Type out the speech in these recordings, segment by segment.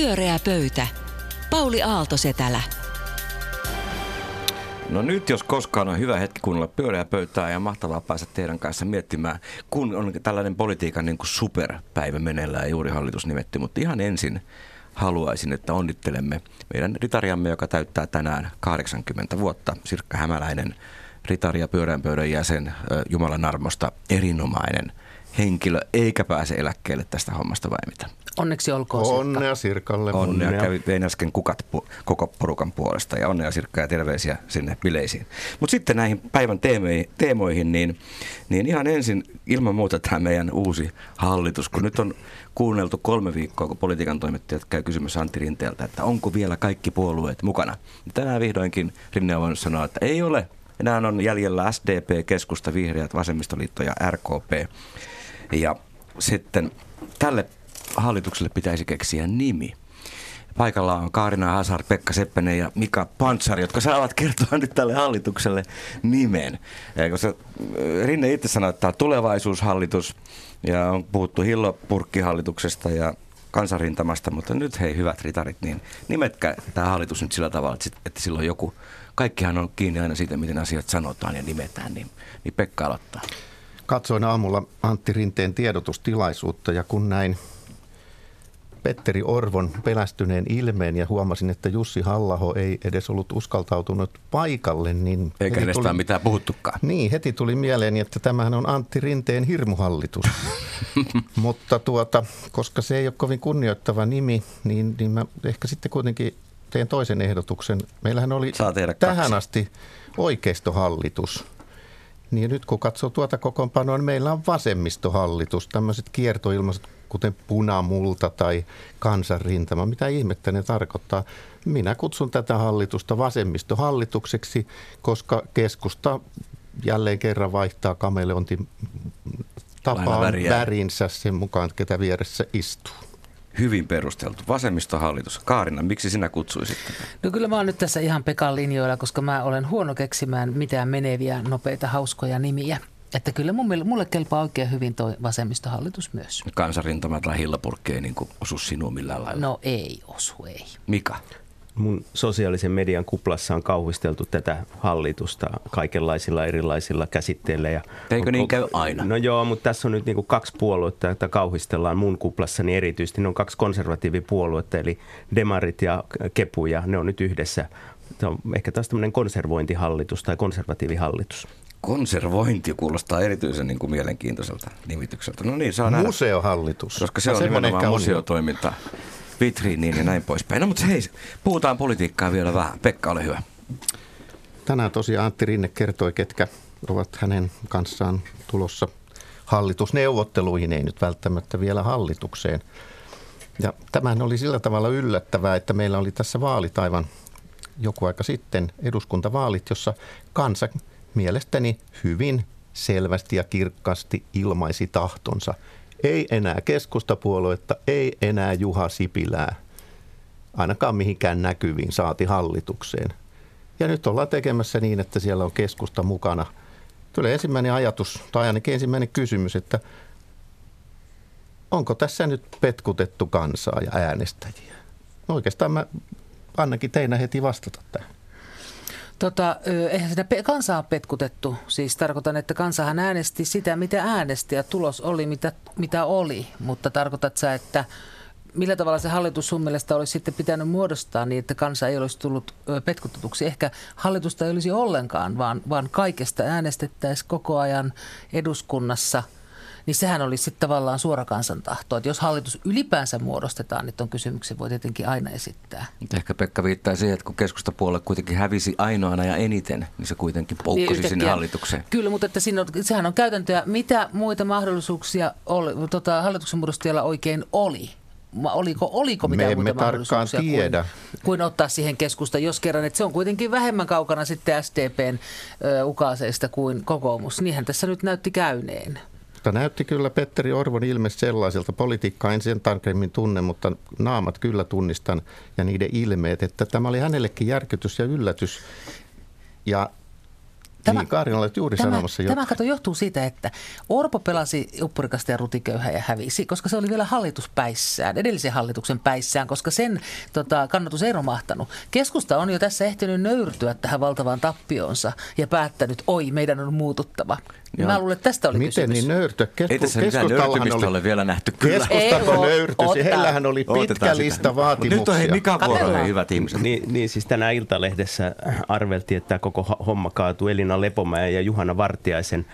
Pyöreä pöytä. Pauli Aaltosetälä. No nyt jos koskaan on hyvä hetki kuunnella pyöreä pöytää ja mahtavaa päästä teidän kanssa miettimään, kun on tällainen politiikan niin kuin superpäivä meneillään juuri hallitus nimetty, mutta ihan ensin haluaisin, että onnittelemme meidän ritariamme, joka täyttää tänään 80 vuotta, Sirkka Hämäläinen, ritari ja pyöreän pöydän jäsen, Jumalan armosta erinomainen henkilö, eikä pääse eläkkeelle tästä hommasta vai mitä? Onneksi olkoon Sirkka. Onnea Sirkalle. Onnea. onnea. Kävi, vein äsken kukat pu, koko porukan puolesta ja onnea Sirkka ja terveisiä sinne bileisiin. Mutta sitten näihin päivän teemoihin, teemoihin niin, niin ihan ensin ilman muuta tämä meidän uusi hallitus, kun nyt on kuunneltu kolme viikkoa, kun politiikan toimittajat käy kysymässä Antti Rinteeltä, että onko vielä kaikki puolueet mukana. Tänään vihdoinkin Rinne on voinut sanoa, että ei ole. Enää on jäljellä SDP, Keskusta, Vihreät, Vasemmistoliitto ja RKP. Ja sitten tälle hallitukselle pitäisi keksiä nimi. Paikalla on Kaarina Hazard, Pekka Seppänen ja Mika Pantsari, jotka saavat kertoa nyt tälle hallitukselle nimen. Koska Rinne itse sanoi, että tämä on tulevaisuushallitus ja on puhuttu hillopurkkihallituksesta ja kansanrintamasta, mutta nyt hei hyvät ritarit, niin nimetkää tämä hallitus nyt sillä tavalla, että silloin joku, kaikkihan on kiinni aina siitä, miten asiat sanotaan ja nimetään, niin, niin Pekka aloittaa. Katsoin aamulla Antti Rinteen tiedotustilaisuutta ja kun näin Petteri Orvon pelästyneen ilmeen ja huomasin, että Jussi Hallaho ei edes ollut uskaltautunut paikalle. Niin Eikä edes tuli, mitään puhuttukaan. Niin, heti tuli mieleeni, että tämähän on Antti Rinteen hirmuhallitus. Mutta tuota, koska se ei ole kovin kunnioittava nimi, niin, niin mä ehkä sitten kuitenkin teen toisen ehdotuksen. Meillähän oli tähän kaksi. asti oikeistohallitus. Niin nyt kun katsoo tuota kokoonpanoa, niin meillä on vasemmistohallitus, tämmöiset kiertoilmaiset kuten punamulta tai kansanrintama. Mitä ihmettä ne tarkoittaa? Minä kutsun tätä hallitusta vasemmistohallitukseksi, koska keskusta jälleen kerran vaihtaa kameleontin tapaan värinsä sen mukaan, ketä vieressä istuu. Hyvin perusteltu. Vasemmistohallitus. Kaarina, miksi sinä kutsuisit? No kyllä mä oon nyt tässä ihan Pekan linjoilla, koska mä olen huono keksimään mitään meneviä, nopeita, hauskoja nimiä. Että kyllä mun, mulle kelpaa oikein hyvin tuo vasemmistohallitus myös. Kansanrintama tai hillapurkki ei niin osu sinua millään lailla? No ei osu, ei. Mika? Mun sosiaalisen median kuplassa on kauhisteltu tätä hallitusta kaikenlaisilla erilaisilla käsitteillä. Ja Eikö niin käy aina? No joo, mutta tässä on nyt niin kaksi puoluetta, joita kauhistellaan mun kuplassani erityisesti. Ne on kaksi konservatiivipuoluetta, eli Demarit ja Kepu, ja ne on nyt yhdessä. Se on ehkä taas tämmöinen konservointihallitus tai konservatiivihallitus. Konservointi kuulostaa erityisen niin kuin mielenkiintoiselta nimitykseltä. No niin, saa Museohallitus. Koska se no, on nimenomaan museotoiminta, vitriiniin ja näin poispäin. No mutta hei, puhutaan politiikkaa vielä vähän. Pekka, ole hyvä. Tänään tosiaan Antti Rinne kertoi, ketkä ovat hänen kanssaan tulossa hallitusneuvotteluihin, ei nyt välttämättä vielä hallitukseen. Ja tämähän oli sillä tavalla yllättävää, että meillä oli tässä vaalit aivan joku aika sitten, eduskuntavaalit, jossa kansa mielestäni hyvin selvästi ja kirkkaasti ilmaisi tahtonsa. Ei enää keskustapuoluetta, ei enää Juha Sipilää, ainakaan mihinkään näkyviin saati hallitukseen. Ja nyt ollaan tekemässä niin, että siellä on keskusta mukana. Tulee ensimmäinen ajatus, tai ainakin ensimmäinen kysymys, että onko tässä nyt petkutettu kansaa ja äänestäjiä? Oikeastaan mä annakin teinä heti vastata tähän. Tota, eihän sitä kansaa petkutettu. Siis tarkoitan, että kansahan äänesti sitä, mitä äänesti ja tulos oli, mitä, mitä oli. Mutta tarkoitat sä, että millä tavalla se hallitus sun mielestä olisi sitten pitänyt muodostaa niin, että kansa ei olisi tullut petkutetuksi. Ehkä hallitusta ei olisi ollenkaan, vaan, vaan kaikesta äänestettäisiin koko ajan eduskunnassa – niin sehän olisi sitten tavallaan suora kansantahto. Että jos hallitus ylipäänsä muodostetaan, niin tuon kysymyksen voi tietenkin aina esittää. Ehkä Pekka viittaa siihen, että kun keskustapuolue kuitenkin hävisi ainoana ja eniten, niin se kuitenkin poukkosi niin sinne hallitukseen. Kyllä, mutta että siinä on, sehän on käytäntöä. Mitä muita mahdollisuuksia oli, tota, hallituksen muodostajalla oikein oli? oliko, oliko mitään Me emme tarkkaan tiedä. Kuin, kuin ottaa siihen keskusta, jos kerran, että se on kuitenkin vähemmän kaukana sitten SDPn ö, ukaaseista kuin kokoomus. Niinhän tässä nyt näytti käyneen. Mutta näytti kyllä Petteri Orvon ilme sellaiselta. Politiikkaa en sen tarkemmin tunne, mutta naamat kyllä tunnistan ja niiden ilmeet, että tämä oli hänellekin järkytys ja yllätys. Ja Tämä, niin, Kaarina olet juuri tämä, sanomassa Tämä kato johtuu siitä, että Orpo pelasi uppurikasta ja rutiköyhä ja hävisi, koska se oli vielä hallituspäissään, edellisen hallituksen päissään, koska sen tota, kannatus ei romahtanut. Keskusta on jo tässä ehtinyt nöyrtyä tähän valtavaan tappioonsa ja päättänyt, oi, meidän on muututtava. Joo. Mä luulen, että tästä oli Miten kysymys. niin nöyrtyä? Kesku, Ei tässä mitään nöyrtymistä ole vielä nähty. Kyllä. Keskustako nöyrtyi? Heillähän oli pitkä lista vaatimuksia. Nyt on hei Mika vuoro, hei, hyvät ihmiset. Niin, niin siis tänään Iltalehdessä arveltiin, että tämä koko homma kaatuu Elina Lepomäen ja Juhana Vartiaisen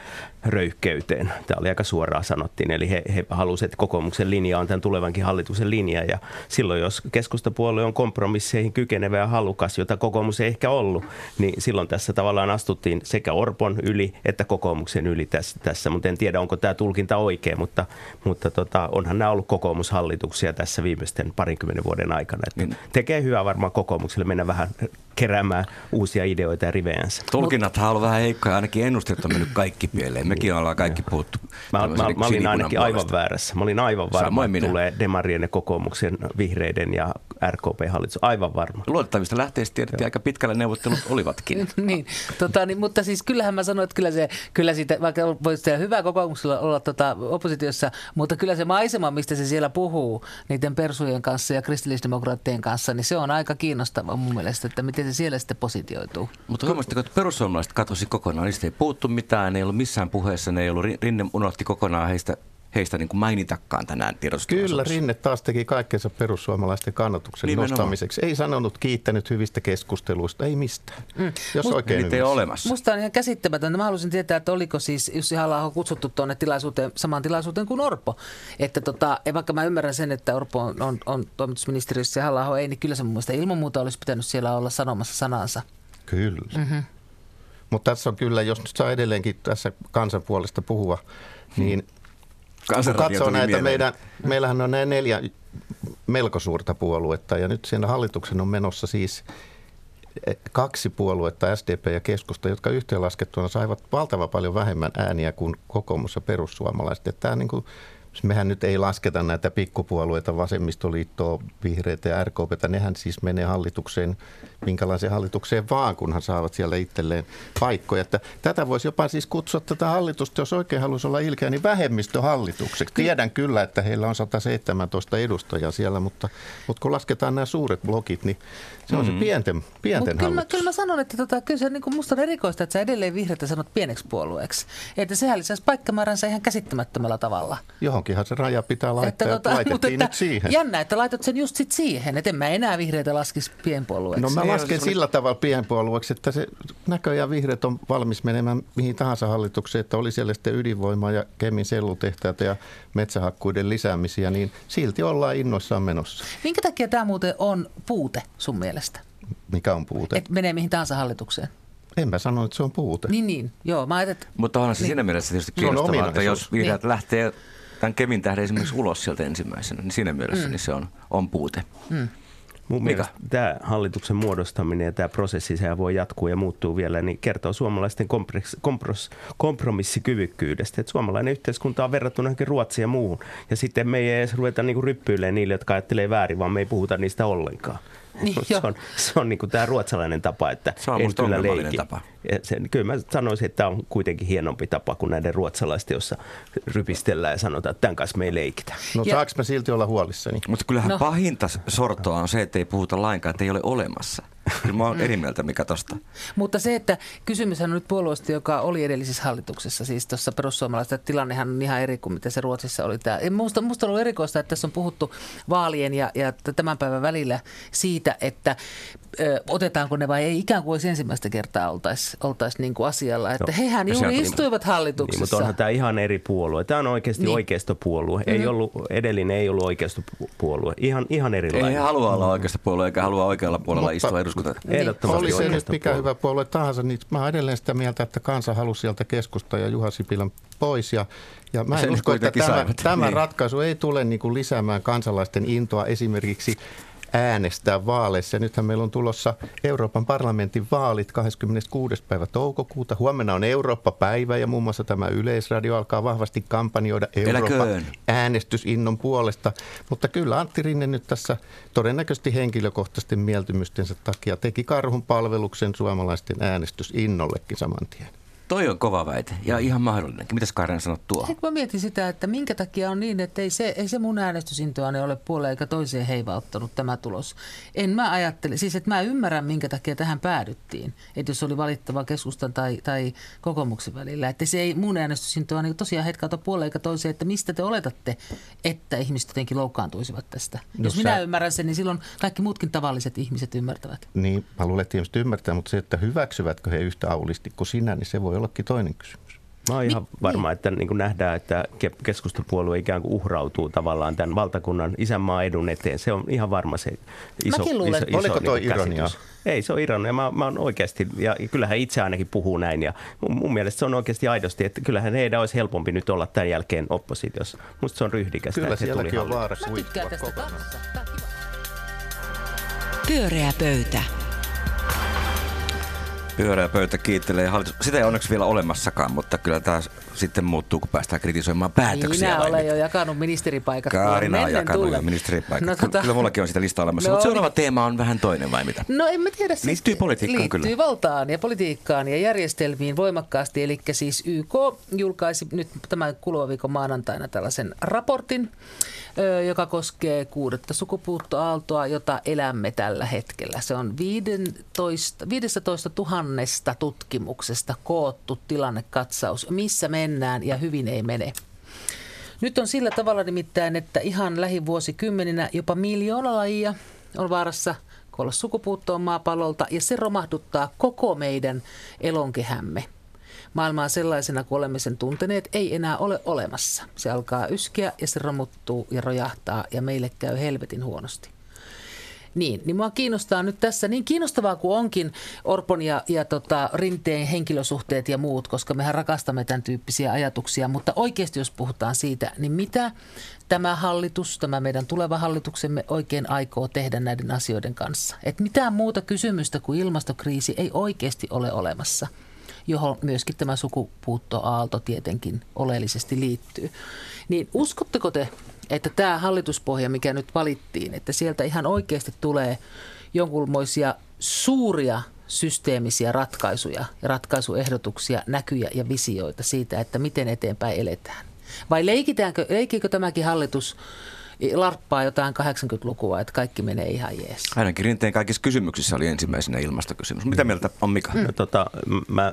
röyhkeyteen. Tämä oli aika suoraan sanottiin, eli he, he halusivat, että kokoomuksen linja on tämän tulevankin hallituksen linja. Ja silloin, jos keskustapuolue on kompromisseihin kykenevä ja halukas, jota kokoomus ei ehkä ollut, niin silloin tässä tavallaan astuttiin sekä Orpon yli että kokoomuksen yli tässä. tässä. Mutta en tiedä, onko tämä tulkinta oikein, mutta, mutta tota, onhan nämä ollut kokoomushallituksia tässä viimeisten parinkymmenen vuoden aikana. Että niin. Tekee hyvää varmaan kokoomukselle mennä vähän keräämään uusia ideoita ja rivejänsä. Tulkinnathan on ollut vähän heikkoja, ainakin ennusteet on mennyt kaikki pieleen. Mekin ollaan kaikki puhuttu. Mä, mä, mä olin ainakin puolesta. aivan väärässä. Mä olin aivan varma, että tulee Demarien ja kokoomuksen, vihreiden ja RKP-hallitus. Aivan varma. Luotettavista lähteistä tiedettiin aika pitkälle neuvottelut olivatkin. niin, tota, niin, mutta siis kyllähän mä sanoin, että kyllä, se, kyllä siitä, vaikka voisi tehdä hyvää kokoomuksella olla tota, oppositiossa, mutta kyllä se maisema, mistä se siellä puhuu niiden persujen kanssa ja kristillisdemokraattien kanssa, niin se on aika kiinnostava mun mielestä, että miten se siellä sitten positioituu. Mutta huomasitteko, että perussuomalaiset katosi kokonaan, niistä ei puuttu mitään, ei ollut missään puheessa, ne ei ollut, Rinne unohti kokonaan heistä heistä niin kuin mainitakaan tänään Kyllä, Rinne taas teki kaikkensa perussuomalaisten kannatuksen Nimenomaan. nostamiseksi. Ei sanonut kiittänyt hyvistä keskusteluista, ei mistään. Mm. Jos Must, oikein ei ole olemassa. Musta on ihan käsittämätöntä. Mä haluaisin tietää, että oliko siis Jussi halla kutsuttu tuonne tilaisuuteen, samaan tilaisuuteen kuin Orpo. Että tota, vaikka mä ymmärrän sen, että Orpo on, on, on toimitusministeriössä ja halla ei, niin kyllä se mun mielestä ilman muuta olisi pitänyt siellä olla sanomassa sanansa. Kyllä. Mm-hmm. Mutta tässä on kyllä, jos nyt saa edelleenkin tässä kansan puolesta puhua, niin kun katsoo näitä mieleen. meidän, meillähän on näin neljä melko suurta puoluetta ja nyt siinä hallituksen on menossa siis eh, kaksi puoluetta, SDP ja keskusta, jotka yhteenlaskettuna saivat valtavan paljon vähemmän ääniä kuin kokoomus ja perussuomalaiset. Että tämä niin kuin mehän nyt ei lasketa näitä pikkupuolueita, vasemmistoliittoa, vihreitä ja RKPtä, nehän siis menee hallitukseen, minkälaiseen hallitukseen vaan, kunhan saavat siellä itselleen paikkoja. Että tätä voisi jopa siis kutsua tätä hallitusta, jos oikein haluaisi olla ilkeä, niin vähemmistöhallitukseksi. Tiedän kyllä, että heillä on 117 edustajaa siellä, mutta, mutta kun lasketaan nämä suuret blokit, niin se on mm. se pienten, pienten kyllä, mä, kyllä mä sanon, että tota, kyllä se niin kuin musta on erikoista, että sä edelleen vihreitä sanot pieneksi puolueeksi. Että sehän lisäsi paikkamääränsä ihan käsittämättömällä tavalla. Johonkinhan se raja pitää laittaa, että, tota, mutta että, nyt siihen. Jännä, että laitat sen just sit siihen, että en mä enää vihreitä laskisi pienpuolueeksi. No mä lasken sillä tavalla pienpuolueeksi, että se näköjään vihreät on valmis menemään mihin tahansa hallitukseen, että oli siellä sitten ydinvoimaa ja Kemin sellutehtäitä ja metsähakkuiden lisäämisiä, niin silti ollaan innoissaan menossa. Minkä takia tämä muuten on puute sun mielestä? Mikä on puute? Et menee mihin tahansa hallitukseen. En mä sano, että se on puute. Niin, niin. Joo, mä ajattelin, Mutta onhan se niin. siinä mielessä tietysti kiinnostavaa, että jos vihreät niin. lähtee tämän Kemin tähden esimerkiksi ulos sieltä ensimmäisenä, niin siinä mielessä mm. niin se on, on puute. Mm. Mun Mikä? mielestä tämä hallituksen muodostaminen ja tämä prosessi, sehän voi jatkuu ja muuttuu vielä, niin kertoo suomalaisten kompros, kompromissikyvykkyydestä. Että suomalainen yhteiskunta on verrattuna johonkin Ruotsiin ja muuhun. Ja sitten me ei edes ruveta niinku ryppyilemään niille, jotka ajattelee väärin, vaan me ei puhuta niistä ollenkaan. Niin, se, on, se on niin kuin tämä ruotsalainen tapa, että se on en kyllä leiki. tapa. Sen, kyllä mä sanoisin, että tämä on kuitenkin hienompi tapa kuin näiden ruotsalaisten, jossa rypistellään ja sanotaan, että tämän kanssa me ei leikitä. No ja, saaks mä silti olla huolissani? Mutta kyllähän no. pahinta sortoa on se, että ei puhuta lainkaan, että ei ole olemassa. Kyllä mä oon eri mieltä, mikä tosta. Mutta se, että kysymyshän on nyt puolueesta, joka oli edellisessä hallituksessa, siis tuossa perussuomalaisessa tilannehan on ihan eri kuin mitä se Ruotsissa oli. Tämä. Musta, musta on ollut erikoista, että tässä on puhuttu vaalien ja, ja tämän päivän välillä siitä, että ö, otetaanko ne vai ei, ikään kuin olisi ensimmäistä kertaa oltaisi oltais niin kuin asialla. Että no, hehän juuri niin, istuivat hallituksessa. Niin, mutta onhan tämä ihan eri puolue. Tämä on oikeasti niin. oikeistopuolue. Ei mm-hmm. ollut, edellinen ei ollut oikeistopuolue. Ihan, ihan erilainen. Ei halua olla oikeistopuolue eikä halua oikealla puolella mutta, istua eduskunta. Niin. Oli se nyt mikä puolue. hyvä puolue tahansa, niin mä olen edelleen sitä mieltä, että kansa halusi sieltä keskusta ja Juha Sipilän pois. Ja, ja mä en usko, että tämä, tämä niin. ratkaisu ei tule niin kuin lisäämään kansalaisten intoa esimerkiksi äänestää vaaleissa. Ja nythän meillä on tulossa Euroopan parlamentin vaalit 26. päivä toukokuuta. Huomenna on Eurooppa-päivä ja muun muassa tämä Yleisradio alkaa vahvasti kampanjoida Euroopan äänestysinnon puolesta. Mutta kyllä Antti Rinne nyt tässä todennäköisesti henkilökohtaisten mieltymystensä takia teki karhun palveluksen suomalaisten äänestysinnollekin saman tien. Toi on kova väite ja ihan mahdollinen. Mitäs Karen sanot tuo? Mä mietin sitä, että minkä takia on niin, että ei se, ei se mun äänestysintoani ole puoleen eikä toiseen heivauttanut tämä tulos. En mä ajattele, siis että mä ymmärrän minkä takia tähän päädyttiin. Että jos oli valittava keskustan tai, tai kokoomuksen välillä. Että se ei mun äänestysintoani tosiaan hetkauta puoleen eikä toiseen, että mistä te oletatte, että ihmiset jotenkin loukkaantuisivat tästä. Jos, jos minä sä... ymmärrän sen, niin silloin kaikki muutkin tavalliset ihmiset ymmärtävät. Niin, mä luulen, että ihmiset ymmärtää, mutta se, että hyväksyvätkö he yhtä aulisti kuin sinä, niin se voi voi ollakin toinen kysymys. Mä oon ihan niin, varma, että niin kuin nähdään, että keskustapuolue ikään kuin uhrautuu tavallaan tämän valtakunnan isänmaan edun eteen. Se on ihan varma se iso, luulen, iso, iso Oliko toi niin ironia? Ei, se on ironia. Mä, mä oon oikeasti, ja kyllähän itse ainakin puhuu näin. Ja mun, mun mielestä se on oikeasti aidosti, että kyllähän heidän olisi helpompi nyt olla tämän jälkeen oppositiossa. Musta se on ryhdikästä. Kyllä sielläkin on vaara Pyöreä pöytä. Pyöreä pöytä kiittelee hallitus. Sitä ei onneksi vielä olemassakaan, mutta kyllä tämä sitten muuttuu, kun päästään kritisoimaan päätöksiä. Minä olen jo jakanut ministeripaikat. Kaarina on jakanut jo ministeripaikat. No, tota... Kyllä mullakin on sitä lista olemassa, no, mutta seuraava niin. teema on vähän toinen vai mitä? No en mä tiedä. Siis liittyy politiikkaan liittyy kyllä. valtaan ja politiikkaan ja järjestelmiin voimakkaasti. Eli siis YK julkaisi nyt tämän kuluvan viikon maanantaina tällaisen raportin, joka koskee kuudetta sukupuuttoaaltoa, jota elämme tällä hetkellä. Se on 15, 15 000 tutkimuksesta koottu tilannekatsaus, missä mennään ja hyvin ei mene. Nyt on sillä tavalla nimittäin, että ihan lähivuosikymmeninä jopa miljoona lajia on vaarassa kuolla sukupuuttoon maapallolta ja se romahduttaa koko meidän elonkehämme – Maailmaa sellaisena kuin olemme sen tunteneet ei enää ole olemassa. Se alkaa yskiä ja se romuttuu ja rojahtaa ja meille käy helvetin huonosti. Niin, niin mua kiinnostaa nyt tässä, niin kiinnostavaa kuin onkin Orpon ja, ja tota, Rinteen henkilösuhteet ja muut, koska mehän rakastamme tämän tyyppisiä ajatuksia, mutta oikeasti jos puhutaan siitä, niin mitä tämä hallitus, tämä meidän tuleva hallituksemme oikein aikoo tehdä näiden asioiden kanssa? Et mitään muuta kysymystä kuin ilmastokriisi ei oikeasti ole olemassa – johon myöskin tämä sukupuuttoaalto tietenkin oleellisesti liittyy. Niin uskotteko te, että tämä hallituspohja, mikä nyt valittiin, että sieltä ihan oikeasti tulee jonkunmoisia suuria systeemisiä ratkaisuja ja ratkaisuehdotuksia, näkyjä ja visioita siitä, että miten eteenpäin eletään? Vai leikitäänkö, leikkiikö tämäkin hallitus larppaa jotain 80-lukua, että kaikki menee ihan jees. Ainakin Rinteen kaikissa kysymyksissä oli ensimmäisenä ilmastokysymys. Mitä mm. mieltä on Mika? Mm. No, tota, mä,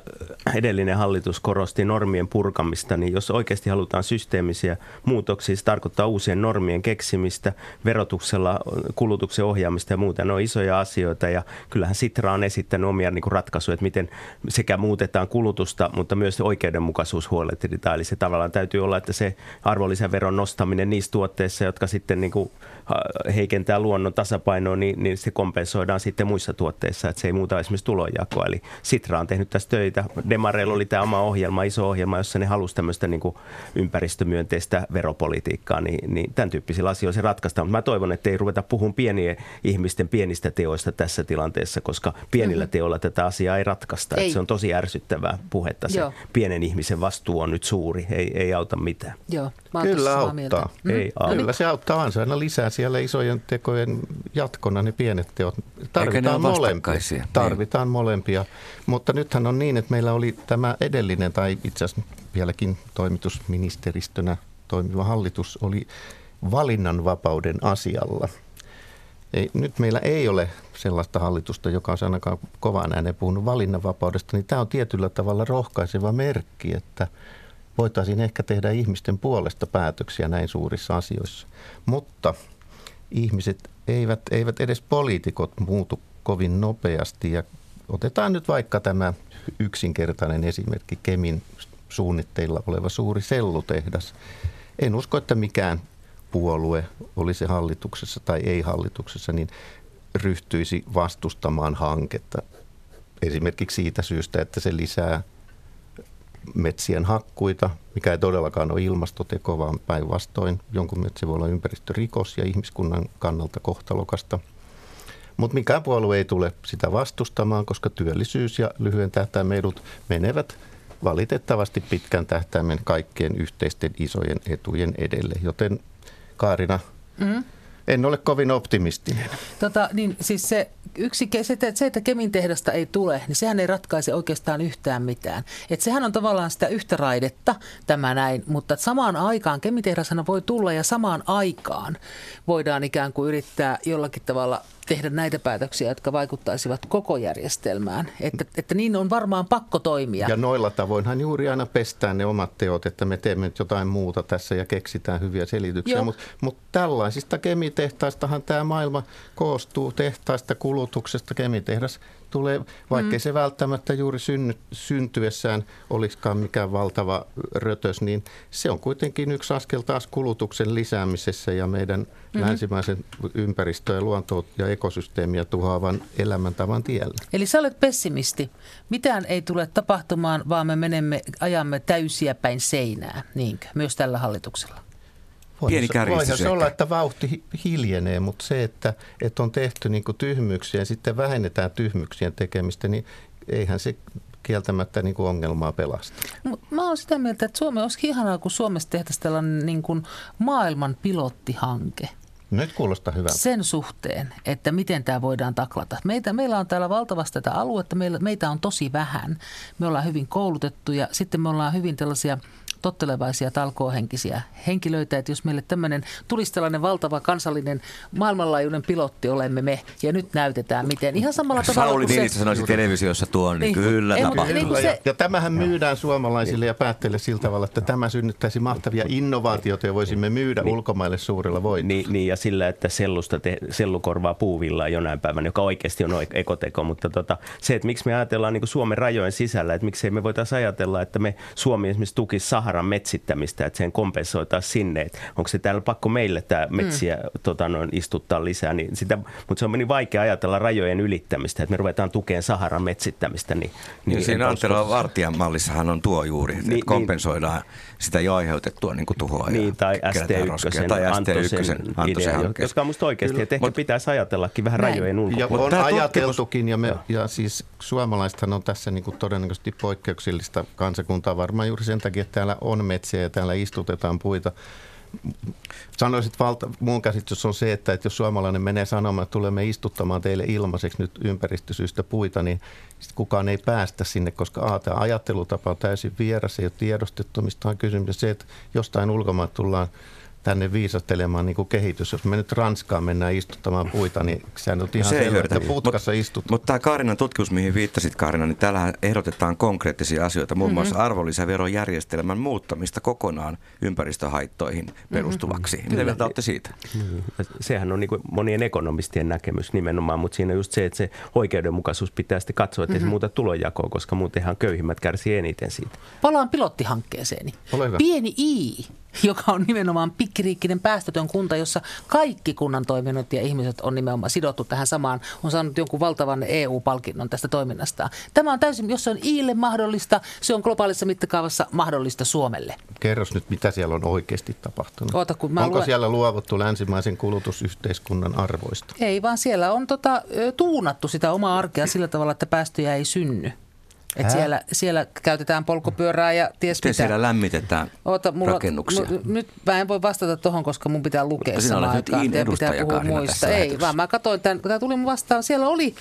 edellinen hallitus korosti normien purkamista, niin jos oikeasti halutaan systeemisiä muutoksia, se tarkoittaa uusien normien keksimistä, verotuksella kulutuksen ohjaamista ja muuta. Ne on isoja asioita ja kyllähän Sitra on esittänyt omia niin kuin ratkaisuja, että miten sekä muutetaan kulutusta, mutta myös oikeudenmukaisuus huolehditaan. Eli se tavallaan täytyy olla, että se arvonlisäveron nostaminen niissä tuotteissa, jotka sitten niin kuin heikentää luonnon tasapainoa, niin, niin se kompensoidaan sitten muissa tuotteissa, että se ei muuta esimerkiksi tulonjakoa. Eli Sitra on tehnyt tässä töitä. Demareilla oli tämä oma ohjelma, iso ohjelma, jossa ne halusi tämmöistä niin kuin ympäristömyönteistä veropolitiikkaa, niin, niin tämän tyyppisillä asioilla se ratkaistaan. Mutta mä toivon, että ei ruveta puhumaan pienien ihmisten pienistä teoista tässä tilanteessa, koska pienillä mm-hmm. teoilla tätä asiaa ei ratkaista. Ei. se on tosi ärsyttävää puhetta. Se Joo. pienen ihmisen vastuu on nyt suuri, ei, ei auta mitään. Joo, Kyllä auttaa. Mm. Ei, auta. Kyllä se auttaa, on se aina lisää siellä isojen tekojen jatkona ne pienet teot. Tarvitaan molempia. Tarvitaan molempia. Mutta nythän on niin, että meillä oli tämä edellinen tai itse asiassa vieläkin toimitusministeristönä toimiva hallitus oli valinnanvapauden asialla. Ei, nyt meillä ei ole sellaista hallitusta, joka on ainakaan kovaan ääneen puhunut valinnanvapaudesta, niin tämä on tietyllä tavalla rohkaiseva merkki, että voitaisiin ehkä tehdä ihmisten puolesta päätöksiä näin suurissa asioissa. Mutta ihmiset eivät, eivät edes poliitikot muutu kovin nopeasti. Ja otetaan nyt vaikka tämä yksinkertainen esimerkki Kemin suunnitteilla oleva suuri sellutehdas. En usko, että mikään puolue, oli se hallituksessa tai ei hallituksessa, niin ryhtyisi vastustamaan hanketta. Esimerkiksi siitä syystä, että se lisää metsien hakkuita, mikä ei todellakaan ole ilmastoteko, vaan päinvastoin jonkun metsä voi olla ympäristörikos ja ihmiskunnan kannalta kohtalokasta. Mutta mikään puolue ei tule sitä vastustamaan, koska työllisyys ja lyhyen tähtäimen edut menevät valitettavasti pitkän tähtäimen kaikkien yhteisten isojen etujen edelle. Joten Kaarina, mm. en ole kovin optimistinen. Tota, niin siis se, yksi, se, että, se, että Kemin tehdasta ei tule, niin sehän ei ratkaise oikeastaan yhtään mitään. Et sehän on tavallaan sitä yhtä raidetta, tämä näin, mutta samaan aikaan Kemin tehdashan voi tulla ja samaan aikaan voidaan ikään kuin yrittää jollakin tavalla tehdä näitä päätöksiä, jotka vaikuttaisivat koko järjestelmään. Että, että niin on varmaan pakko toimia. Ja noilla tavoinhan juuri aina pestään ne omat teot, että me teemme nyt jotain muuta tässä ja keksitään hyviä selityksiä. Mutta mut tällaisista kemitehtaistahan tämä maailma koostuu tehtaista kulutuksesta. Kemitehdas tulee, vaikkei mm. se välttämättä juuri synny, syntyessään olisikaan mikään valtava rötös, niin se on kuitenkin yksi askel taas kulutuksen lisäämisessä ja meidän mm-hmm. länsimaisen ympäristöä, luontoa ja ekosysteemiä tuhoavan elämäntavan tiellä. Eli sä olet pessimisti. Mitään ei tule tapahtumaan, vaan me menemme, ajamme täysiä päin seinää, niinkö? Myös tällä hallituksella. Pieni Voihan se olla, että vauhti hiljenee, mutta se, että, että on tehty niin tyhmyksiä ja sitten vähennetään tyhmyksien tekemistä, niin eihän se kieltämättä niin kuin ongelmaa pelasta. Mä oon sitä mieltä, että Suomi olisi ihanaa, kun Suomessa tehtäisiin tällainen niin kuin maailman pilottihanke. Nyt kuulostaa hyvältä. Sen suhteen, että miten tämä voidaan taklata. Meitä, meillä on täällä valtavasti tätä aluetta, meillä, meitä on tosi vähän. Me ollaan hyvin koulutettuja, sitten me ollaan hyvin tällaisia – tottelevaisia talkoohenkisiä henkilöitä, että jos meille tämmöinen tulisi tällainen valtava kansallinen maailmanlaajuinen pilotti olemme me, ja nyt näytetään miten. Ihan samalla tavalla Sauli Niinistö sanoisi televisiossa tuon, niin, niin kyllä ei, tapahtuu. Niin se... ja, tämähän myydään suomalaisille ja päättäjille sillä tavalla, että tämä synnyttäisi mahtavia innovaatioita ja voisimme myydä niin, ulkomaille suurilla voitolla. Niin, niin, ja sillä, että sellusta te, sellu korvaa puuvillaa jonain päivänä, joka oikeasti on ekoteko, mutta tota, se, että miksi me ajatellaan niin Suomen rajojen sisällä, että miksei me voitaisiin ajatella, että me Suomi esimerkiksi tukisi Sahara Saharan metsittämistä, että sen kompensoitaisiin sinne. Että onko se täällä pakko meille tämä mm. metsiä mm. tota, noin, istuttaa lisää, niin sitä, mutta se on niin vaikea ajatella rajojen ylittämistä, että me ruvetaan tukeen Saharan metsittämistä. Niin, niin, niin siinä Antero Vartijan mallissahan on tuo juuri, niin, että kompensoidaan niin, sitä jo aiheutettua niin kuin tuhoa. Niin, tai ST1, tai ST1 idea, jotka on musta oikeasti, että ehkä pitäisi ajatellakin vähän näin. rajojen ulkopuolella. Ja on ajateltukin, ja, me, ja siis suomalaisethan on tässä niin kuin todennäköisesti poikkeuksellista kansakuntaa varmaan juuri sen takia, että täällä on metsiä ja täällä istutetaan puita. Sanoisin, että valta, mun käsitys on se, että, että jos suomalainen menee sanomaan, että tulemme istuttamaan teille ilmaiseksi nyt ympäristösyistä puita, niin kukaan ei päästä sinne, koska a, tämä ajattelutapa on täysin vieras, ei ole tiedostettu, mistä on kysymys. Se, että jostain ulkomaan tullaan tänne viisastelemaan niin kuin kehitys. Jos me nyt Ranskaan mennään istuttamaan puita, niin sehän on ihan se selvä, että putkassa Mut, istut. Mutta tämä Kaarinan tutkimus, mihin viittasit Kaarina, niin täällä ehdotetaan konkreettisia asioita, muun muassa mm-hmm. arvonlisäverojärjestelmän muuttamista kokonaan ympäristöhaittoihin perustuvaksi. Mm-hmm. Mitä mieltä olette siitä? Mm-hmm. Sehän on niin kuin monien ekonomistien näkemys nimenomaan, mutta siinä on just se, että se oikeudenmukaisuus pitää sitten katsoa, että mm-hmm. se muuta tulonjakoa, koska muutenhan köyhimmät kärsii eniten siitä. Palaan pilottihankkeeseeni. Pieni I joka on nimenomaan pikkiriikkinen päästötön kunta, jossa kaikki kunnan toiminnot ja ihmiset on nimenomaan sidottu tähän samaan, on saanut jonkun valtavan EU-palkinnon tästä toiminnastaan. Tämä on täysin, jos se on Iille mahdollista, se on globaalissa mittakaavassa mahdollista Suomelle. Kerros nyt, mitä siellä on oikeasti tapahtunut. Oota, kun mä Onko luen... siellä luovuttu länsimaisen kulutusyhteiskunnan arvoista? Ei, vaan siellä on tota, tuunattu sitä omaa arkea sillä tavalla, että päästöjä ei synny. Et siellä, siellä käytetään polkupyörää ja ties Miten mitä. siellä lämmitetään Oota, mulla, rakennuksia? M- nyt mä en voi vastata tuohon, koska mun pitää lukea samaan aikaan. Nyt pitää puhua muista. Ei, vaan mä katsoin tämän, tämä tuli mun vastaan. Siellä oli,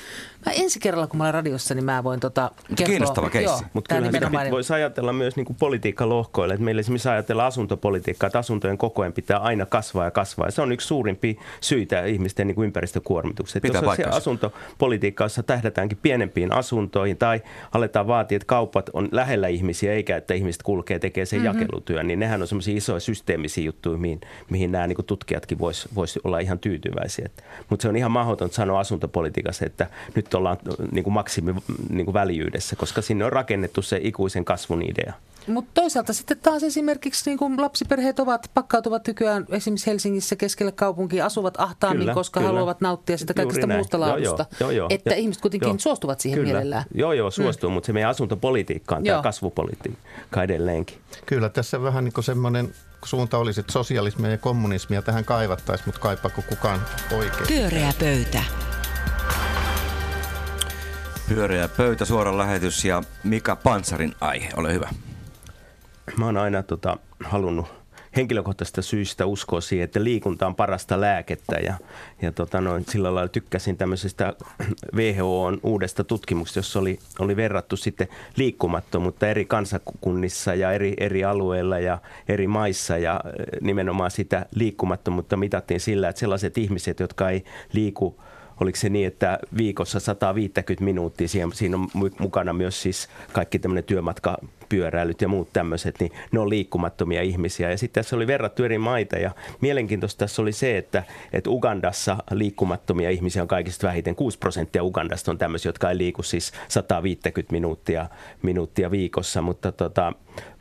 mä ensi kerralla kun mä olen radiossa, niin mä voin tota kertoa. Kiinnostava keissi. Mutta kyllä sitä voisi ajatella myös niin politiikkalohkoille. Että meillä esimerkiksi ajatellaan asuntopolitiikkaa, että asuntojen koko ajan pitää aina kasvaa ja kasvaa. Ja se on yksi suurimpi syitä ihmisten niin kuin ympäristökuormitukseen. Jos asuntopolitiikassa tähdätäänkin pienempiin asuntoihin tai aletaan pitää vaatia, että kaupat on lähellä ihmisiä, eikä että ihmiset kulkee tekee sen mm-hmm. jakelutyön, niin nehän on semmoisia isoja systeemisiä juttuja, mihin, mihin nämä niin tutkijatkin voisi vois olla ihan tyytyväisiä. Mutta se on ihan mahdotonta sanoa asuntopolitiikassa, että nyt ollaan niin kuin maksimi niin kuin väljyydessä, koska sinne on rakennettu se ikuisen kasvun idea. Mutta toisaalta sitten taas esimerkiksi niin kun lapsiperheet ovat, pakkautuvat nykyään esimerkiksi Helsingissä keskelle kaupunkia, asuvat ahtaammin, kyllä, koska kyllä. haluavat nauttia sitä kaikista muusta laadusta. Joo, joo, joo, että jo, ihmiset kuitenkin jo, suostuvat siihen kyllä. mielellään. Joo, joo, suostuu, mm. mutta se meidän asuntopolitiikka on tämä kasvupolitiikka edelleenkin. Kyllä, tässä vähän niin kuin semmoinen suunta olisi, että sosialismia ja kommunismia tähän kaivattaisiin, mutta kaipaako kukaan oikein. Pyöreä pöytä. Pyöreä pöytä, suora lähetys ja Mika Pansarin aihe. Ole hyvä. Mä oon aina tota, halunnut henkilökohtaisesta syystä uskoa siihen, että liikunta on parasta lääkettä. Ja, ja tota noin, sillä lailla tykkäsin tämmöisestä WHOn uudesta tutkimuksesta, jossa oli, oli verrattu sitten liikkumattomuutta eri kansakunnissa ja eri, eri alueilla ja eri maissa. Ja nimenomaan sitä liikkumattomuutta mitattiin sillä, että sellaiset ihmiset, jotka ei liiku oliko se niin, että viikossa 150 minuuttia, siinä on mukana myös siis kaikki tämmöinen työmatka pyöräilyt ja muut tämmöiset, niin ne on liikkumattomia ihmisiä. Ja sitten tässä oli verrattu eri maita ja mielenkiintoista tässä oli se, että, että Ugandassa liikkumattomia ihmisiä on kaikista vähiten. 6 prosenttia Ugandasta on tämmöisiä, jotka ei liiku siis 150 minuuttia, minuuttia viikossa, mutta tota,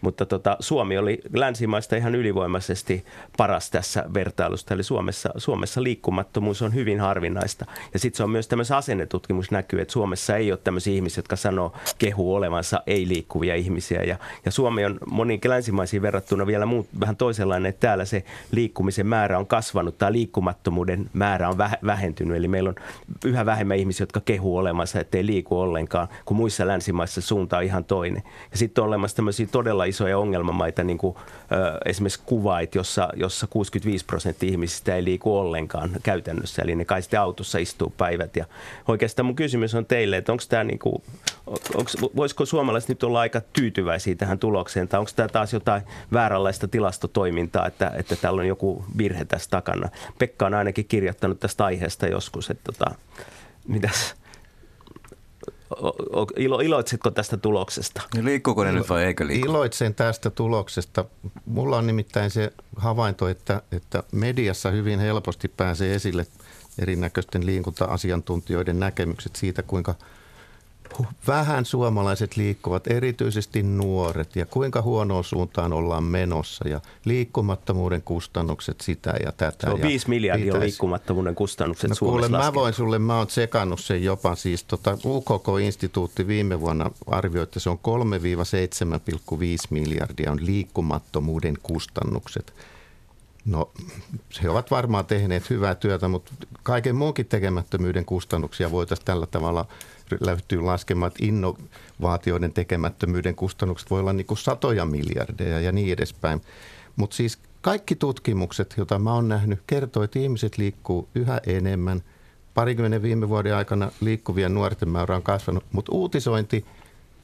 mutta tota, Suomi oli länsimaista ihan ylivoimaisesti paras tässä vertailusta. Eli Suomessa, Suomessa liikkumattomuus on hyvin harvinaista. Ja sitten se on myös tämmöisen asennetutkimus näkyy, että Suomessa ei ole tämmöisiä ihmisiä, jotka sanoo kehu olevansa ei-liikkuvia ihmisiä. Ja, ja Suomi on moniin länsimaisiin verrattuna vielä muut, vähän toisenlainen, että täällä se liikkumisen määrä on kasvanut tai liikkumattomuuden määrä on vähentynyt. Eli meillä on yhä vähemmän ihmisiä, jotka kehu olevansa, ettei liiku ollenkaan, kun muissa länsimaissa suunta on ihan toinen. Ja sitten on olemassa tämmöisiä todella isoja ongelmamaita, niin kuin ö, esimerkiksi Kuvait, jossa, jossa 65 prosenttia ihmisistä ei liiku ollenkaan käytännössä. Eli ne kai sitten autossa istuu päivät. Ja oikeastaan mun kysymys on teille, että onko tämä niin kuin, onks, voisiko suomalaiset nyt olla aika tyytyväisiä tähän tulokseen, tai onko tämä taas jotain vääränlaista tilastotoimintaa, että, että täällä on joku virhe tässä takana. Pekka on ainakin kirjoittanut tästä aiheesta joskus, että tota, mitäs, ilo, iloitsetko tästä tuloksesta? Liikkuuko ne nyt vai eikö liiku? Iloitsen tästä tuloksesta. Mulla on nimittäin se havainto, että, että mediassa hyvin helposti pääsee esille erinäköisten liikunta-asiantuntijoiden näkemykset siitä, kuinka – vähän suomalaiset liikkuvat, erityisesti nuoret, ja kuinka huonoon suuntaan ollaan menossa, ja liikkumattomuuden kustannukset sitä ja tätä. Se on ja 5 miljardia pitäisi... liikkumattomuuden kustannukset no, Suomessa kuule, mä voin sulle, mä oon tsekannut sen jopa, siis tota, UKK-instituutti viime vuonna arvioi, että se on 3-7,5 miljardia on liikkumattomuuden kustannukset. No, he ovat varmaan tehneet hyvää työtä, mutta kaiken muunkin tekemättömyyden kustannuksia voitaisiin tällä tavalla lähtyy laskemaan, että innovaatioiden tekemättömyyden kustannukset voi olla niin kuin satoja miljardeja ja niin edespäin. Mutta siis kaikki tutkimukset, joita mä oon nähnyt, kertoo, että ihmiset liikkuu yhä enemmän. Parikymmenen viime vuoden aikana liikkuvien nuorten määrä on kasvanut, mutta uutisointi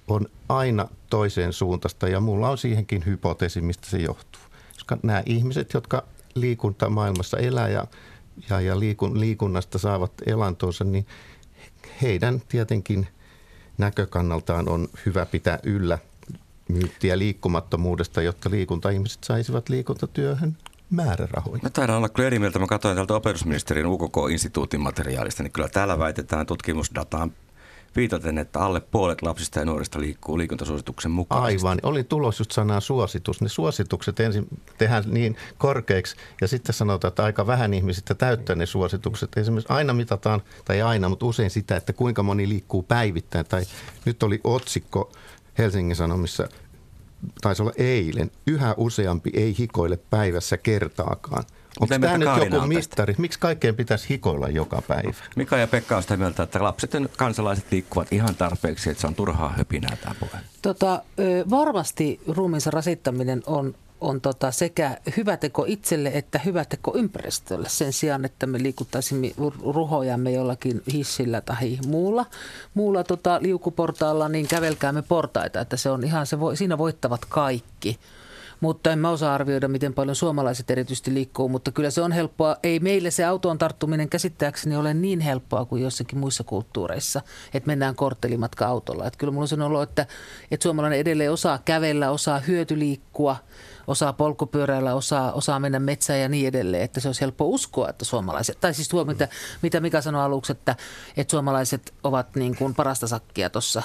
on aina toiseen suuntaista ja mulla on siihenkin hypoteesi, mistä se johtuu. Koska nämä ihmiset, jotka liikuntamaailmassa elää ja, ja, ja liikun, liikunnasta saavat elantonsa, niin heidän tietenkin näkökannaltaan on hyvä pitää yllä myyttiä liikkumattomuudesta, jotta liikuntaihmiset saisivat liikuntatyöhön määrärahoja. Mä taidan olla kyllä eri mieltä. Mä katsoin täältä opetusministerin UKK-instituutin materiaalista, niin kyllä täällä väitetään tutkimusdataan viitaten, että alle puolet lapsista ja nuorista liikkuu liikuntasuosituksen mukaan. Aivan. Oli tulos just sanaa suositus. Ne suositukset ensin tehdään niin korkeiksi ja sitten sanotaan, että aika vähän ihmisistä täyttää ne suositukset. Esimerkiksi aina mitataan, tai aina, mutta usein sitä, että kuinka moni liikkuu päivittäin. Tai nyt oli otsikko Helsingin Sanomissa, taisi olla eilen, yhä useampi ei hikoile päivässä kertaakaan. Onko tämä nyt joku mittari? Miksi kaikkeen pitäisi hikoilla joka päivä? Mika ja Pekka on sitä mieltä, että lapset ja kansalaiset liikkuvat ihan tarpeeksi, että se on turhaa höpinää tämä puhe. Tota, varmasti ruumiinsa rasittaminen on on tota sekä hyvä teko itselle että hyvä teko ympäristölle sen sijaan, että me liikuttaisimme ruhojamme jollakin hissillä tai muulla, muulla tota liukuportaalla, niin kävelkäämme portaita, että se on ihan, se voi, siinä voittavat kaikki. Mutta en mä osaa arvioida, miten paljon suomalaiset erityisesti liikkuu, mutta kyllä se on helppoa. Ei meille se autoon tarttuminen käsittääkseni ole niin helppoa kuin jossakin muissa kulttuureissa, että mennään korttelimatka autolla. Että kyllä mulla on sen olo, että, että suomalainen edelleen osaa kävellä, osaa hyötyliikkua, osaa polkupyöräillä, osaa, osaa mennä metsään ja niin edelleen, että se olisi helppo uskoa, että suomalaiset, tai siis tuo, mitä, mitä Mika sanoi aluksi, että, että suomalaiset ovat niin kuin parasta sakkia tuossa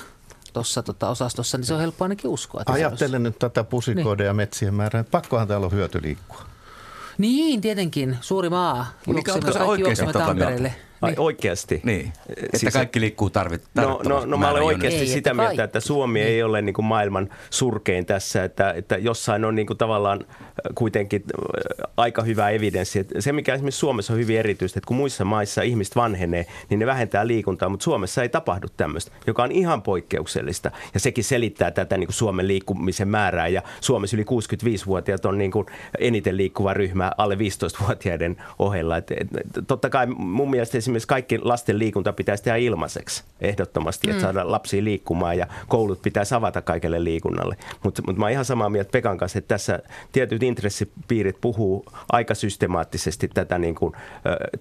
tuossa tota osastossa, niin se on helppo ainakin uskoa. Ajattelen olisi... nyt tätä pusikoiden niin. ja metsien määrää. Pakkohan täällä on hyötyliikkua. Niin, tietenkin. Suuri maa. Mikä on se oikeasti Tampereelle. Ai, oikeasti? Niin, että Siis- kaikki liikkuu tarvit, No, no, tarvittavasti no mä olen oikeasti Ei, sitä että mieltä, kaikki. että Suomi Niin. ei ole niin kuin maailman surkein tässä, että, että jossain on niin kuin tavallaan äh, kuitenkin äh, aika hyvä evidenssi. Että se, mikä esimerkiksi Suomessa on hyvin erityistä, että kun muissa maissa ihmiset vanhenee, niin ne vähentää liikuntaa, mutta Suomessa ei tapahdu tämmöistä, joka on ihan poikkeuksellista. Ja sekin selittää tätä niin kuin Suomen liikkumisen määrää. Ja Suomessa yli 65-vuotiaat on niin kuin eniten liikkuva ryhmä alle 15-vuotiaiden ohella. Et, et, totta kai mun mielestä esimerkiksi kaikki lasten liikunta pitäisi tehdä ilmaiseksi ehdottomasti, että saada lapsia liikkumaan ja koulut pitäisi avata kaikelle liikunnalle. Mutta mut mä oon ihan samaa mieltä Pekan kanssa, että tässä tietyt intressipiirit puhuu aika systemaattisesti tätä niin kuin,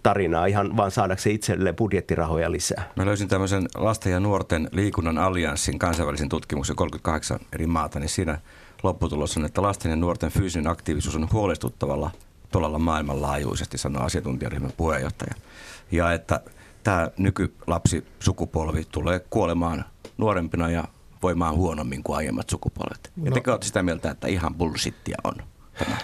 tarinaa ihan vaan saadakseen itselleen budjettirahoja lisää. Mä löysin tämmöisen lasten ja nuorten liikunnan allianssin kansainvälisen tutkimuksen 38 eri maata, niin siinä lopputulos on, että lasten ja nuorten fyysinen aktiivisuus on huolestuttavalla tolalla maailmanlaajuisesti, sanoo asiantuntijaryhmän puheenjohtaja. Ja että tämä nykylapsi sukupolvi tulee kuolemaan nuorempina ja voimaan huonommin kuin aiemmat sukupolvet. No. te olette sitä mieltä, että ihan bullshittia on tämä.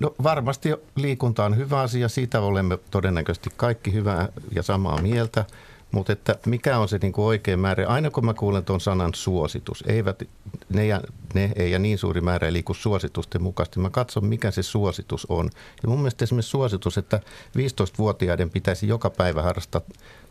No varmasti liikunta on hyvä asia, siitä olemme todennäköisesti kaikki hyvää ja samaa mieltä, mutta että mikä on se niin kuin oikea määrä? Aina kun mä kuulen tuon sanan suositus, eivät ne ja, ne ei ja niin suuri määrä ei liiku suositusten mukaisesti. Mä katson, mikä se suositus on. Ja mun mielestä esimerkiksi suositus, että 15-vuotiaiden pitäisi joka päivä harrastaa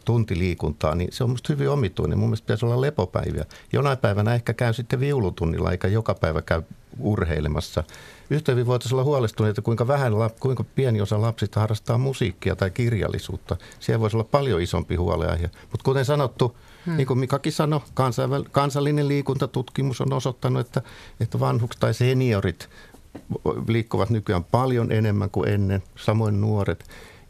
tunti liikuntaa, niin se on musta hyvin omituinen. Mun mielestä pitäisi olla lepopäiviä. Jonain päivänä ehkä käy sitten viulutunnilla, eikä joka päivä käy urheilemassa. Yhtä hyvin voitaisiin olla huolestuneita, kuinka, vähän, kuinka pieni osa lapsista harrastaa musiikkia tai kirjallisuutta. Siellä voisi olla paljon isompi huoleaihe. Mutta kuten sanottu, hmm. niin kuin Mikakin sanoi, kansainväl- kansallinen liikuntatutkimus on osoittanut, että, että vanhukset tai seniorit liikkuvat nykyään paljon enemmän kuin ennen, samoin nuoret.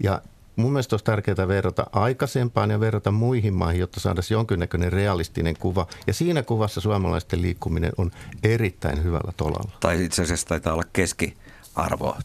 Ja mun mielestä olisi tärkeää verrata aikaisempaan ja verrata muihin maihin, jotta saataisiin jonkinnäköinen realistinen kuva. Ja siinä kuvassa suomalaisten liikkuminen on erittäin hyvällä tolalla. Tai itse asiassa taitaa olla keskiarvo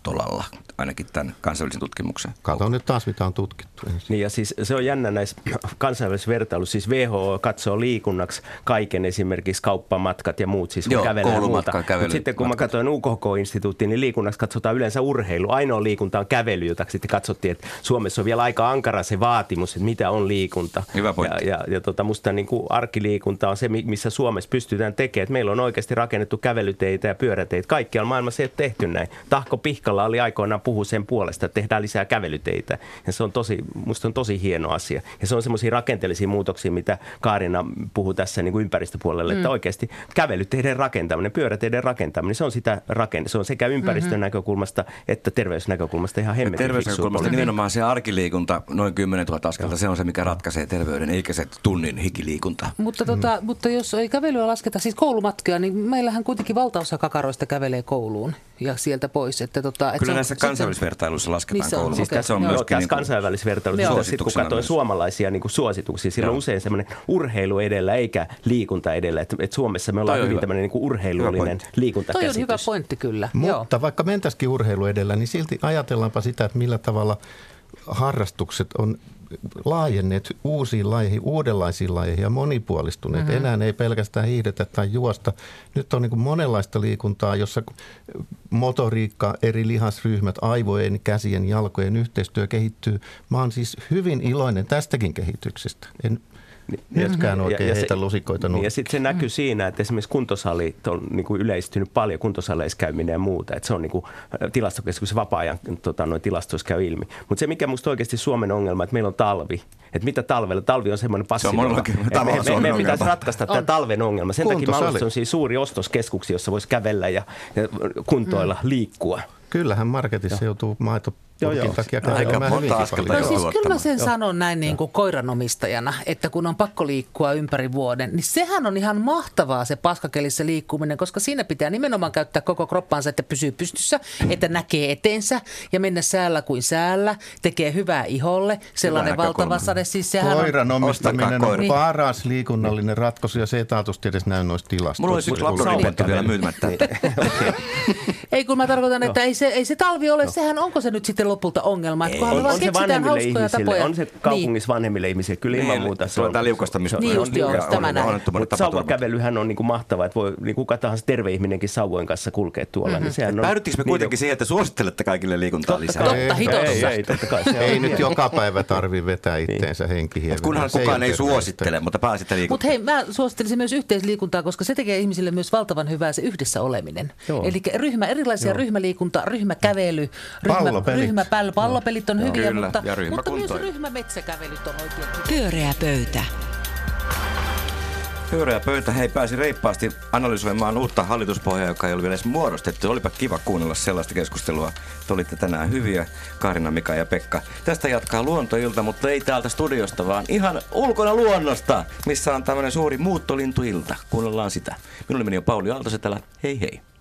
tolalla, ainakin tämän kansainvälisen tutkimuksen. Kato nyt taas, mitä on tutkittu ensin. Niin ja siis se on jännä näissä kansainvälisissä vertailuissa. Siis WHO katsoo liikunnaksi kaiken esimerkiksi kauppamatkat ja muut, siis kun Joo, kävelee ja koulumatka, muuta. kävely- Mut sitten kun mä matkat. katsoin UKK-instituuttiin, niin liikunnaksi katsotaan yleensä urheilu. Ainoa liikunta on kävely, jota sitten katsottiin, että Suomessa on vielä aika ankara se vaatimus, että mitä on liikunta. Hyvä pointti. Ja, ja, ja tota, musta niin kuin arkiliikunta on se, mi- missä Suomessa pystytään tekemään. Että meillä on oikeasti rakennettu kävelyteitä ja pyöräteitä. Kaikkialla maailmassa ei ole tehty näin. Tahko Pihkala oli aikoinaan puhu sen puolesta, että tehdään lisää kävelyteitä. Ja se on tosi, musta on tosi hieno asia. Ja se on semmoisia rakenteellisia muutoksia, mitä Kaarina puhuu tässä niin kuin ympäristöpuolelle, mm. että oikeasti kävelyteiden rakentaminen, pyöräteiden rakentaminen, se on sitä rakenne. Se on sekä ympäristön mm-hmm. näkökulmasta että terveysnäkökulmasta ihan hemmetin Terveysnäkökulmasta nimenomaan se arkiliikunta, noin 10 000 askelta, se on se, mikä ratkaisee terveyden, eikä se tunnin hikiliikunta. Mutta, tota, mm. mutta jos ei kävelyä lasketa, siis koulumatkoja, niin meillähän kuitenkin valtaosa kakaroista kävelee kouluun ja sieltä pois. Että tota, et Kyllä se on- näissä sitten- kansainvälisissä vertailuissa lasketaan Missä on? koulumatkaa. Siis se on Joo. Joo, myöskin tässä niin Joo. sitten kun suosituksena katsoo suomalaisia niin kuin suosituksia, siinä on Joo. usein semmoinen urheilu edellä eikä liikunta edellä. Että et Suomessa me ollaan hyvin hyvä. tämmöinen niin kuin urheilullinen pointti. Toi liikuntakäsitys. on hyvä pointti kyllä. Joo. Mutta vaikka mentäisikin urheilu edellä, niin silti ajatellaanpa sitä, että millä tavalla harrastukset on laajenneet uusiin lajeihin, uudenlaisiin lajeihin ja monipuolistuneet. Mm-hmm. Enää ei pelkästään hiihdetä tai juosta. Nyt on niin kuin monenlaista liikuntaa, jossa motoriikka, eri lihasryhmät, aivojen, käsien, jalkojen yhteistyö kehittyy. Mä oon siis hyvin iloinen tästäkin kehityksestä. En nytkään oikein Ja- ja heitä se- lusikoita Niin, ja sitten se näkyy siinä, että esimerkiksi kuntosalit on niin kuin yleistynyt paljon, kuntosaleissa käyminen ja muuta. Että se on niin kuin tilastokeskuksen vapaa-ajan tota, noin tilastoissa käy ilmi. Mutta se, mikä musta oikeasti Suomen ongelma, että meillä on talvi. Että mitä talvella? Talvi on semmoinen monellakin Et tavalla me, me, Suomen me pitäisi ongelma. ratkaista tämä On. talven ongelma. Sen takia mä Kuntosali. haluaisin sellaisia suuria ostoskeskuksia, jossa voisi kävellä ja, ja kuntoilla, Mm. liikkua. Kyllähän marketissa joutuu maito Joo, joo. takia Aika kävelemään monta hyvinkin askelta paljon. No siis kyllä mä sen Joo. sanon näin niin kuin koiranomistajana, että kun on pakko liikkua ympäri vuoden, niin sehän on ihan mahtavaa se paskakelissä liikkuminen, koska siinä pitää nimenomaan käyttää koko kroppansa, että pysyy pystyssä, että näkee eteensä ja mennä säällä kuin säällä, tekee hyvää iholle, sellainen näkökulma. valtava sade. Siis sehän Koiran on, omistaminen on koira. paras liikunnallinen ratkaisu ja se ei taatusti edes näy noissa tilastoissa. Mulla olisi yksi vielä myymättä. ei kun mä tarkoitan, että ei se, ei se talvi ole, sehän onko se nyt sitten lopulta ongelma. Että kunhan On, vaan on se keksitään vanhemmille hauskoja ihmisille, tapoja. on se kaupungissa vanhemmille ihmisille, kyllä ilman Niin, muuta. se on tämä liukastamis- Niin just joo, ja tämä on- näin. Mutta sauvakävelyhän on niin kuin mahtavaa, että voi niin kuka tahansa terve ihminenkin sauvojen kanssa kulkea tuolla. Mm-hmm. Niin sehän on, Päädyttiinkö me kuitenkin siihen, että suosittelette kaikille liikuntaa lisää? Totta Ei, hitossa. Ei, ei, totta kai. On Ei nyt joka päivä tarvi vetää itteensä henkihievellä. Kunhan kukaan ei suosittele, mutta pääsitte Mutta liikuttaa. hei, mä suosittelisin myös yhteisliikuntaa, koska se tekee ihmisille myös valtavan hyvää se yhdessä oleminen. Eli ryhmä, erilaisia Joo. ryhmäliikunta, ryhmäkävely, ryhmä. Ryhmäpäl, pallopelit on hyviä, Kyllä, mutta, ja mutta myös ryhmämetsäkävelyt on oikein. Pyöreä pöytä. Pyöreä pöytä, hei pääsi reippaasti analysoimaan uutta hallituspohjaa, joka ei ollut vielä edes muodostettu. Olipa kiva kuunnella sellaista keskustelua. Te olitte tänään hyviä, Karina, Mika ja Pekka. Tästä jatkaa luontoilta, mutta ei täältä studiosta, vaan ihan ulkona luonnosta, missä on tämmöinen suuri muuttolintuilta. Kuunnellaan sitä. Minun nimeni on Pauli Aaltosetälä. Hei hei.